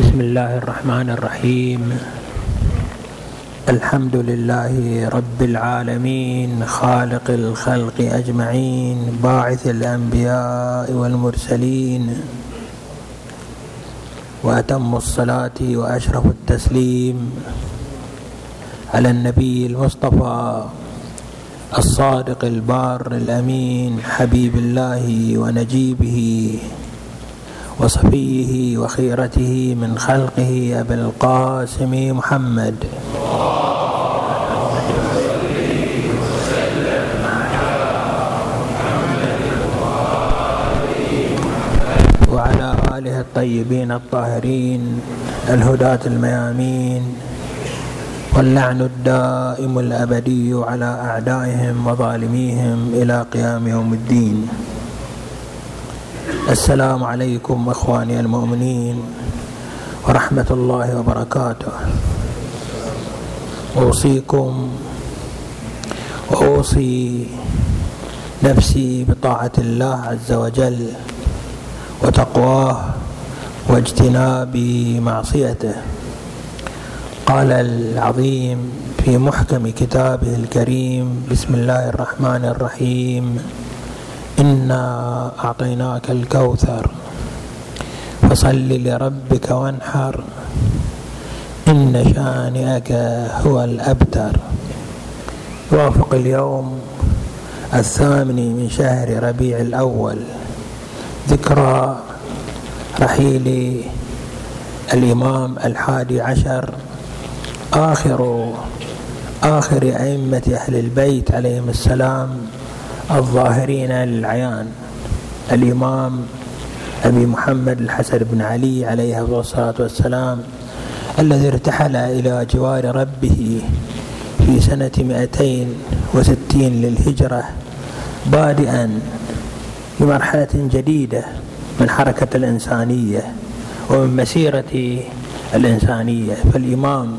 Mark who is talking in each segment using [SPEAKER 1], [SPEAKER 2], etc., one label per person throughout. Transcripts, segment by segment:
[SPEAKER 1] بسم الله الرحمن الرحيم. الحمد لله رب العالمين خالق الخلق أجمعين باعث الأنبياء والمرسلين وأتم الصلاة وأشرف التسليم على النبي المصطفى الصادق البار الأمين حبيب الله ونجيبه وصفيه وخيرته من خلقه أبي القاسم محمد. وعلى آله الطيبين الطاهرين الهداة الميامين واللعن الدائم الأبدي على أعدائهم وظالميهم إلى قيام يوم الدين. السلام عليكم إخواني المؤمنين ورحمة الله وبركاته. أوصيكم وأوصي نفسي بطاعة الله عز وجل وتقواه واجتناب معصيته. قال العظيم في محكم كتابه الكريم بسم الله الرحمن الرحيم. إنا أعطيناك الكوثر. فصل لربك وانحر. إن شانئك هو الأبتر. يوافق اليوم الثامن من شهر ربيع الأول. ذكرى رحيل الإمام الحادي عشر. آخر آخر أئمة أهل البيت عليهم السلام. الظاهرين للعيان. الإمام أبي محمد الحسن بن علي عليه الصلاة والسلام الذي ارتحل إلى جوار ربه في سنة 260 للهجرة بادئا بمرحلة جديدة من حركة الإنسانية ومن مسيرة الإنسانية. فالإمام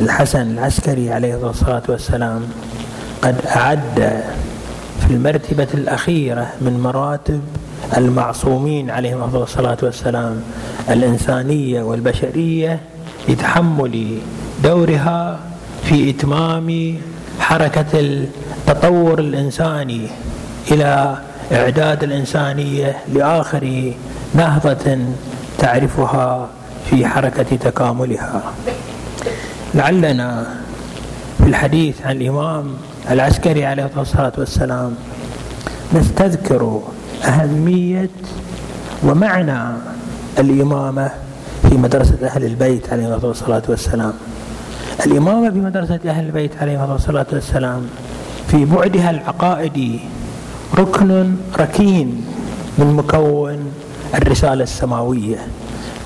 [SPEAKER 1] الحسن العسكري عليه الصلاة والسلام قد أعد في المرتبة الأخيرة من مراتب المعصومين عليهم الصلاة والسلام الإنسانية والبشرية لتحمل دورها في إتمام حركة التطور الإنساني إلى إعداد الإنسانية لآخر نهضة تعرفها في حركة تكاملها. لعلنا في الحديث عن الإمام العسكري عليه الصلاة والسلام. نستذكر أهمية ومعنى الإمامة في مدرسة أهل البيت عليه الصلاة والسلام. الإمامة في مدرسة أهل البيت عليه الصلاة والسلام في بعدها العقائدي ركن ركين من مكون الرسالة السماوية.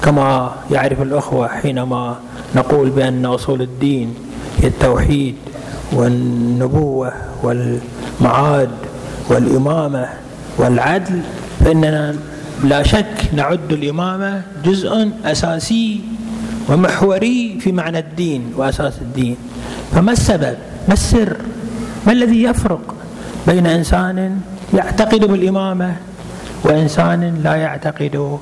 [SPEAKER 1] كما يعرف الأخوة حينما نقول بأن أصول الدين هي التوحيد والنبوة والمعاد والإمامة والعدل فإننا لا شك نعد الإمامة جزء أساسي ومحوري في معنى الدين وأساس الدين. فما السبب؟ ما السر؟ ما الذي يفرق بين إنسان يعتقد بالإمامة وإنسان لا يعتقد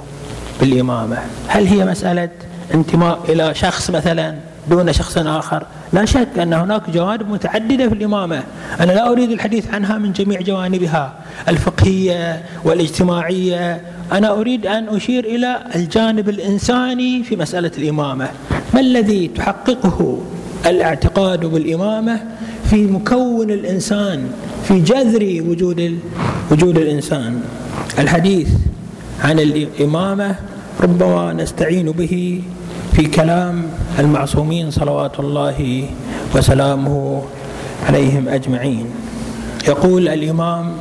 [SPEAKER 1] بالإمامة؟ هل هي مسألة انتماء إلى شخص مثلا دون شخص آخر؟ لا شك أن هناك جوانب متعددة في الإمامة. أنا لا أريد الحديث عنها من جميع جوانبها. الفقهية والاجتماعية. أنا أريد أن أشير إلى الجانب الإنساني في مسألة الإمامة. ما الذي تحققه الاعتقاد بالإمامة في مكون الإنسان في جذر وجود وجود الإنسان؟ الحديث عن الإمامة ربما نستعين به في كلام المعصومين صلوات الله وسلامه عليهم أجمعين. يقول الإمام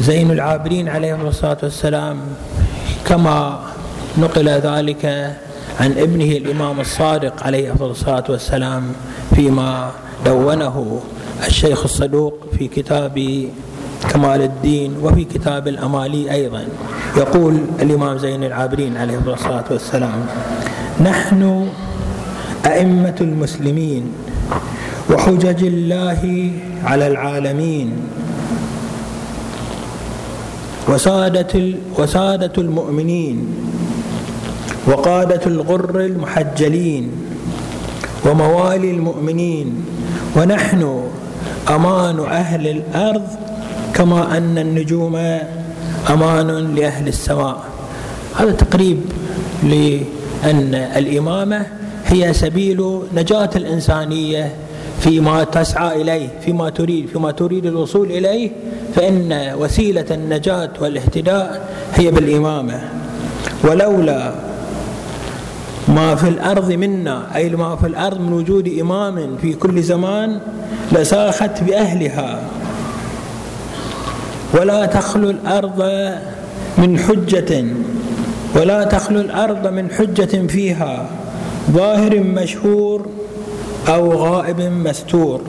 [SPEAKER 1] زين العابدين عليه الصلاة والسلام كما نقل ذلك عن ابنه الإمام الصادق عليه الصلاة والسلام فيما دونه الشيخ الصدوق في كتاب كمال الدين وفي كتاب الأمالي أيضا. يقول الإمام زين العابدين عليه الصلاة والسلام نحن أئمة المسلمين وحجج الله على العالمين وسادة وسادة المؤمنين وقادة الغر المحجلين وموالي المؤمنين ونحن أمان أهل الأرض كما أن النجوم أمان لأهل السماء هذا تقريب لأن الإمامة هي سبيل نجاة الإنسانية فيما تسعى إليه فيما تريد فيما تريد الوصول إليه فإن وسيلة النجاة والاهتداء هي بالإمامة. ولولا ما في الأرض منا أي ما في الأرض من وجود إمام في كل زمان لساخت بأهلها. ولا تخلو الأرض من حجة ولا تخلو الأرض من حجة فيها ظاهر مشهور أو غائب مستور.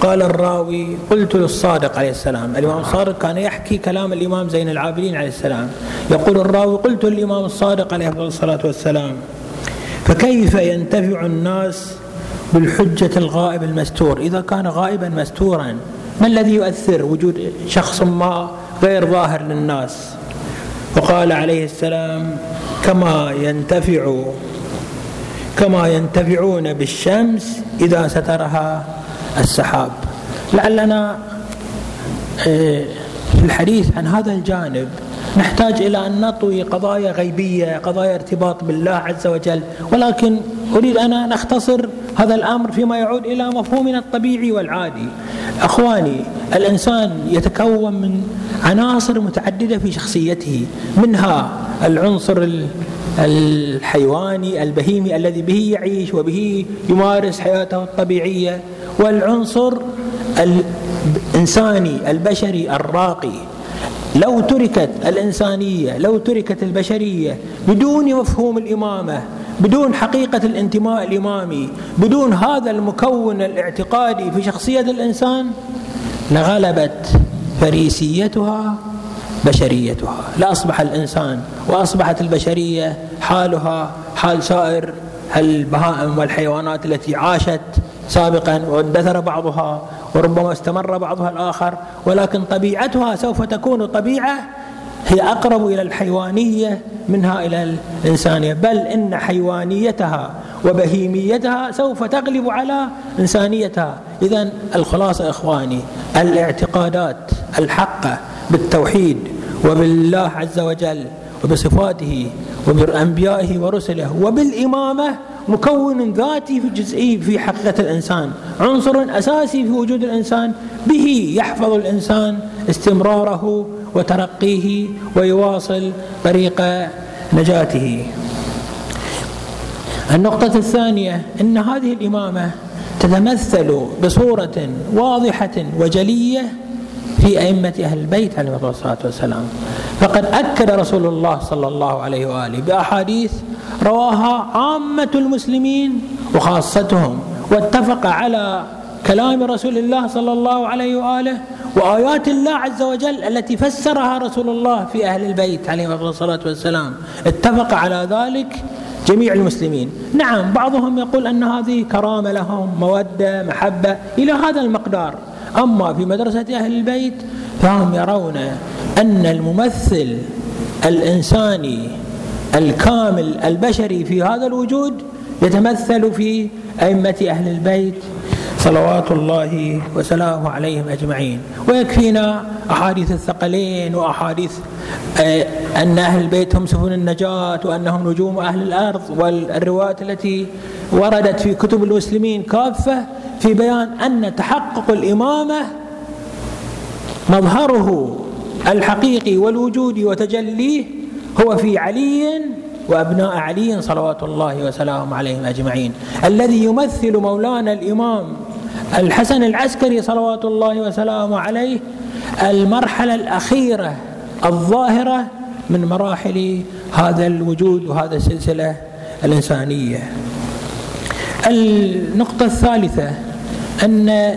[SPEAKER 1] قال الراوي قلت للصادق عليه السلام الإمام الصادق كان يحكي كلام الإمام زين العابدين عليه السلام. يقول الراوي قلت للإمام الصادق عليه الصلاة والسلام فكيف ينتفع الناس بالحجة الغائب المستور؟ إذا كان غائبا مستورا ما الذي يؤثر وجود شخص ما غير ظاهر للناس؟ وقال عليه السلام كما ينتفع كما ينتفعون بالشمس إذا سترها السحاب. لعلنا آه، في الحديث عن هذا الجانب نحتاج إلى أن نطوي قضايا غيبية قضايا ارتباط بالله عز وجل. ولكن أريد أن نختصر هذا الأمر فيما يعود إلى مفهومنا الطبيعي والعادي. أخواني الإنسان يتكون من عناصر متعددة في شخصيته منها العنصر الحيواني البهيمي الذي به يعيش وبه يمارس حياته الطبيعية والعنصر الإنساني البشري الراقي. لو تركت الإنسانية لو تركت البشرية بدون مفهوم الإمامة بدون حقيقة الانتماء الإمامي بدون هذا المكون الاعتقادي في شخصية الإنسان لغلبت فريسيتها بشريتها. لأصبح الإنسان وأصبحت البشرية حالها حال سائر البهائم والحيوانات التي عاشت سابقا وأندثر بعضها وربما استمر بعضها الآخر ولكن طبيعتها سوف تكون طبيعة هي أقرب إلى الحيوانية منها إلى الإنسانية. بل إن حيوانيتها وبهيميتها سوف تغلب على إنسانيتها. إذا الخلاصة إخواني الاعتقادات الحقة بالتوحيد وبالله عز وجل وبصفاته وبأنبيائه ورسله وبالإمامة مكون ذاتي في جزئي في حقيقة الإنسان. عنصر أساسي في وجود الإنسان. به يحفظ الإنسان استمراره وترقيه ويواصل طريق نجاته. النقطة الثانية أن هذه الإمامة تتمثل بصورة واضحة وجلية في أئمة أهل البيت عليهم الصلاة والسلام. فقد أكد رسول الله صلى الله عليه وآله بأحاديث رواها عامة المسلمين وخاصتهم واتفق على كلام رسول الله صلى الله عليه وآله وآيات الله عز وجل التي فسرها رسول الله في أهل البيت عليه الصلاة والسلام. اتفق على ذلك جميع المسلمين. نعم بعضهم يقول أن هذه كرامة لهم مودة محبة إلى هذا المقدار. أما في مدرسة أهل البيت فهم يرون أن الممثل الإنساني الكامل البشري في هذا الوجود يتمثل في أئمة أهل البيت صلوات الله وسلامه عليهم أجمعين. ويكفينا أحاديث الثقلين وأحاديث آه، أن أهل البيت هم سفن النجاة وأنهم نجوم أهل الأرض والروايات التي وردت في كتب المسلمين كافة في بيان أن تحقق الإمامة مظهره الحقيقي والوجودي وتجليه هو في علي وأبناء علي صلوات الله وسلامه عليهم أجمعين. الذي يمثل مولانا الإمام الحسن العسكري صلوات الله وسلامه عليه المرحلة الأخيرة الظاهرة من مراحل هذا الوجود وهذا السلسلة الإنسانية. النقطة الثالثة أن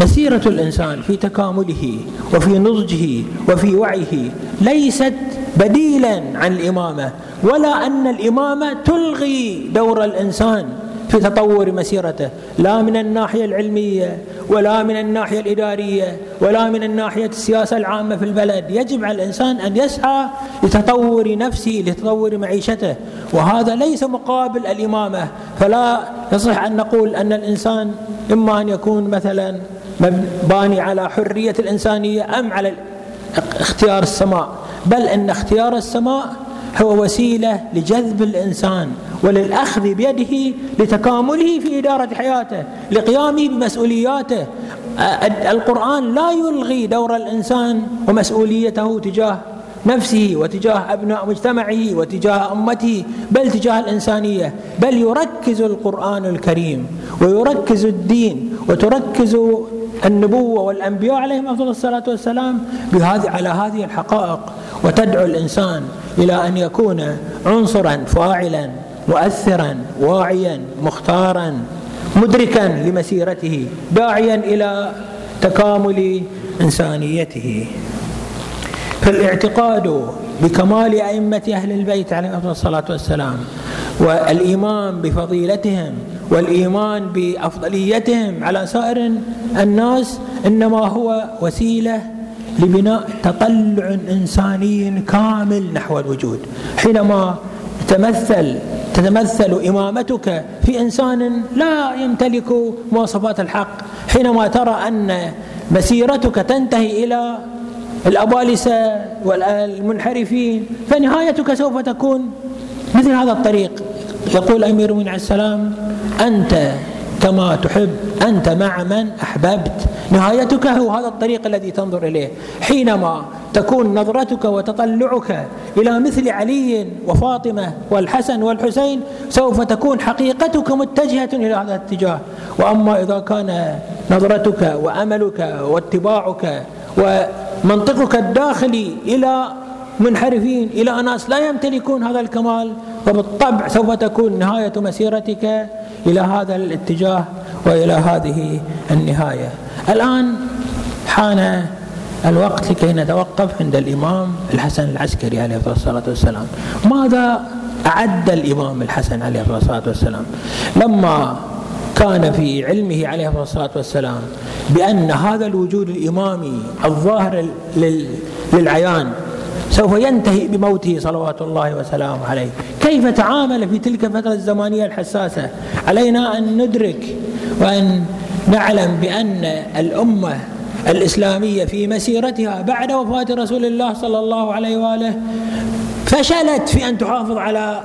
[SPEAKER 1] مسيرة الإنسان في تكامله وفي نضجه وفي وعيه ليست بديلا عن الإمامة ولا أن الإمامة تلغي دور الإنسان في تطور مسيرته لا من الناحية العلمية ولا من الناحية الإدارية ولا من الناحية السياسة العامة في البلد. يجب على الإنسان أن يسعى لتطور نفسه لتطور معيشته. وهذا ليس مقابل الإمامة. فلا يصح أن نقول أن الإنسان إما أن يكون مثلا باني على حرية الإنسانية أم على اختيار السماء. بل أن اختيار السماء هو وسيلة لجذب الإنسان وللأخذ بيده لتكامله في إدارة حياته لقيامه بمسؤولياته. القرآن لا يلغي دور الإنسان ومسؤوليته تجاه نفسه وتجاه أبناء مجتمعه وتجاه أمته بل تجاه الإنسانية. بل يركز القرآن الكريم ويركز الدين وتركز النبوة والأنبياء عليهم أفضل الصلاة والسلام بهذه على هذه الحقائق. وتدعو الإنسان إلى أن يكون عنصرا فاعلا مؤثرا واعيا مختارا مدركا لمسيرته داعيا إلى تكامل إنسانيته. فالاعتقاد بكمال أئمة أهل البيت عليهم أفضل الصلاة والسلام والإيمان بفضيلتهم والإيمان بأفضليتهم على سائر الناس إنما هو وسيلة لبناء تطلع إنساني كامل نحو الوجود. حينما تمثل تتمثل إمامتك في إنسان لا يمتلك مواصفات الحق. حينما ترى أن مسيرتك تنتهي إلى الأبالسة والمنحرفين فنهايتك سوف تكون مثل هذا الطريق. يقول أمير من السلام أنت كما تحب أنت مع من أحببت. نهايتك هو هذا الطريق الذي تنظر إليه. حينما تكون نظرتك وتطلعك إلى مثل علي وفاطمة والحسن والحسين سوف تكون حقيقتك متجهة إلى هذا الاتجاه. وأما إذا كان نظرتك وأملك واتباعك ومنطقك الداخلي إلى منحرفين إلى ناس لا يمتلكون هذا الكمال فبالطبع سوف تكون نهاية مسيرتك إلى هذا الاتجاه. وإلى هذه النهاية. الآن حان الوقت لكي نتوقف عند الإمام الحسن العسكري عليه الصلاة والسلام. ماذا أعد الإمام الحسن عليه الصلاة والسلام؟ لما كان في علمه عليه الصلاة والسلام بأن هذا الوجود الإمامي الظاهر للعيان سوف ينتهي بموته صلوات الله وسلامه عليه. كيف تعامل في تلك الفترة الزمانية الحساسة؟ علينا أن ندرك وأن نعلم بأن الأمة الإسلامية في مسيرتها بعد وفاة رسول الله صلى الله عليه وآله فشلت في أن تحافظ على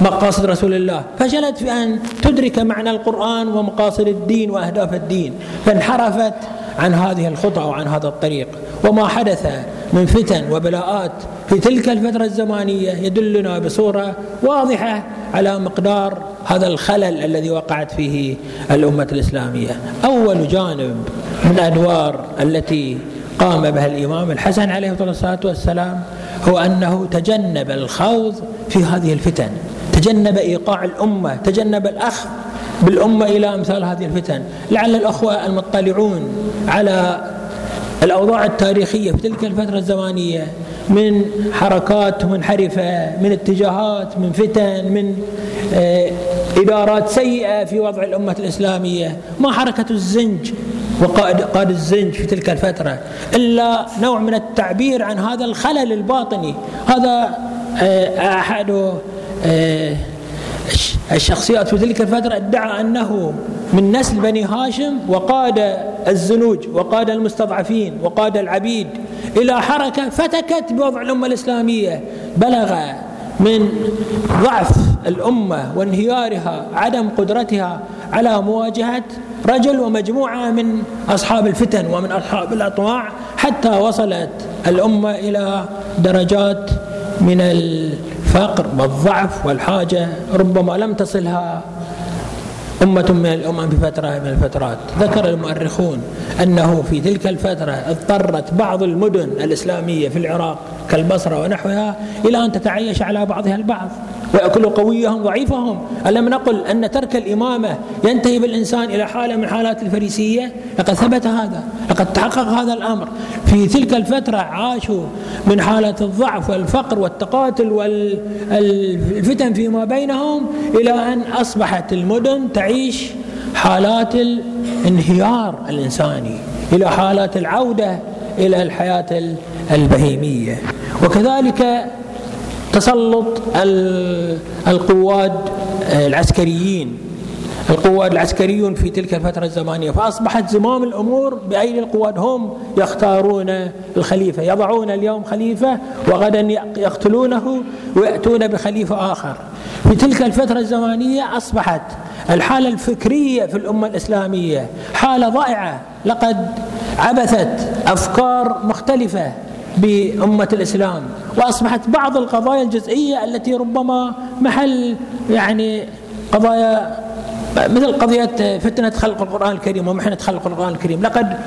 [SPEAKER 1] مقاصد رسول الله فشلت في أن تدرك معنى القرآن ومقاصد الدين وأهداف الدين فانحرفت عن هذه الخطى وعن هذا الطريق. وما حدث من فتن وبلاءات في تلك الفترة الزمانية يدلنا بصورة واضحة على مقدار هذا الخلل الذي وقعت فيه الأمة الإسلامية. أول جانب من أدوار التي قام بها الإمام الحسن عليه الصلاة والسلام هو أنه تجنب الخوض في هذه الفتن تجنب إيقاع الأمة تجنب الأخذ بالأمة إلى أمثال هذه الفتن. لعل الأخوة المطلعون على الأوضاع التاريخية في تلك الفترة الزمانية من حركات منحرفة من اتجاهات من فتن من آه، إدارات سيئة في وضع الأمة الإسلامية. ما حركة الزنج وقائد قائد الزنج في تلك الفترة؟ إلا نوع من التعبير عن هذا الخلل الباطني. هذا آه، أحد آه، الشخصيات في تلك الفترة ادعى أنه من نسل بني هاشم وقاد الزنوج وقاد المستضعفين وقاد العبيد إلى حركة فتكت بوضع الأمة الإسلامية بلغ من ضعف الأمة وانهيارها عدم قدرتها على مواجهة رجل ومجموعة من أصحاب الفتن ومن أصحاب الأطواع حتى وصلت الأمة إلى درجات من الفقر والضعف والحاجة ربما لم تصلها أمة من الأمم في فترة من الفترات. ذكر المؤرخون أنه في تلك الفترة اضطرت بعض المدن الإسلامية في العراق كالبصرة ونحوها إلى أن تتعيش على بعضها البعض. ويأكلوا قويهم ضعيفهم. ألم نقل أن ترك الإمامة ينتهي بالإنسان إلى حالة من حالات الفريسية؟ لقد ثبت هذا لقد تحقق هذا الأمر. في تلك الفترة عاشوا من حالة الضعف والفقر والتقاتل والفتن فيما بينهم إلى أن أصبحت المدن تعيش حالات الانهيار الإنساني إلى حالات العودة إلى الحياة البهيمية. وكذلك تسلط القواد العسكريين. القواد العسكريون في تلك الفترة الزمانية. فأصبحت زمام الأمور بأيدي القواد؟ هم يختارون الخليفة يضعون اليوم خليفة وغدا يقتلونه ويأتون بخليفة آخر. في تلك الفترة الزمانية أصبحت الحالة الفكرية في الأمة الإسلامية حالة ضائعة. لقد عبثت أفكار مختلفة. بأمة الإسلام وأصبحت بعض القضايا الجزئية التي ربما محل يعني قضايا مثل قضية فتنة خلق القرآن الكريم ومحنة خلق القرآن الكريم. لقد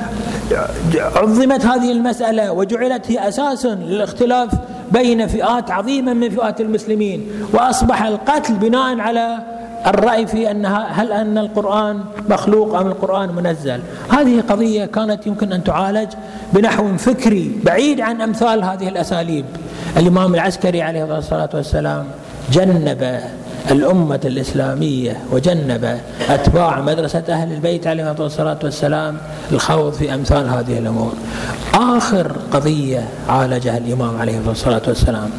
[SPEAKER 1] عظمت هذه المسألة وجعلت هي أساس للاختلاف بين فئات عظيمة من فئات المسلمين وأصبح القتل بناء على الرأي في أنها هل أن القرآن مخلوق أم القرآن منزل؟ هذه قضية كانت يمكن أن تعالج بنحو فكري بعيد عن أمثال هذه الأساليب. الإمام العسكري عليه الصلاة والسلام جنب الأمة الإسلامية وجنب أتباع مدرسة أهل البيت عليهم الصلاة والسلام الخوض في أمثال هذه الأمور. آخر قضية عالجها الإمام عليه الصلاة والسلام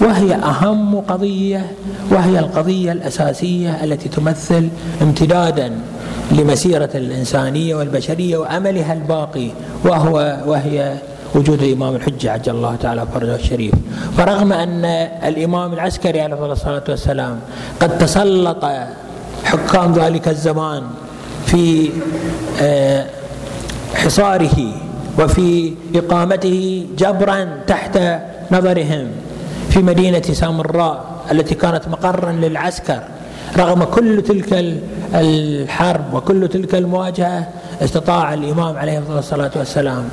[SPEAKER 1] وهي أهم قضية وهي القضية الأساسية التي تمثل امتدادا لمسيرة الإنسانية والبشرية وأملها الباقي وهو وهي وجود الإمام الحجة عجل الله تعالى فرجه الشريف. فرغم أن الإمام العسكري عليه الصلاة والسلام قد تسلط حكام ذلك الزمان في آه، حصاره وفي إقامته جبرا تحت نظرهم في مدينة سامراء التي كانت مقرا للعسكر. رغم كل تلك الحرب وكل تلك المواجهة استطاع الإمام عليه الصلاة والسلام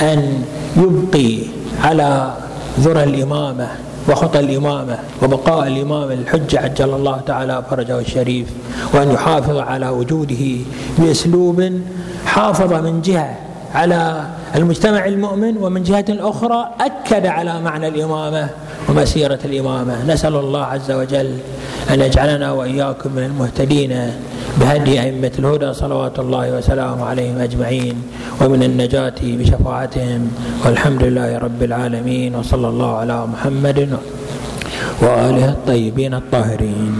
[SPEAKER 1] أن يبقي على ذرى الإمامة وخطى الإمامة وبقاء الإمام الحجة عجل الله تعالى فرجه الشريف وأن يحافظ على وجوده بأسلوب حافظ من جهة على المجتمع المؤمن ومن جهة أخرى أكد على معنى الإمامة ومسيرة الإمامة. نسأل الله عز وجل أن يجعلنا وإياكم من المهتدين بهدي أئمة الهدى صلوات الله وسلامه عليهم أجمعين ومن النجاة بشفاعتهم. والحمد لله رب العالمين. وصلى الله على محمد وآله الطيبين الطاهرين.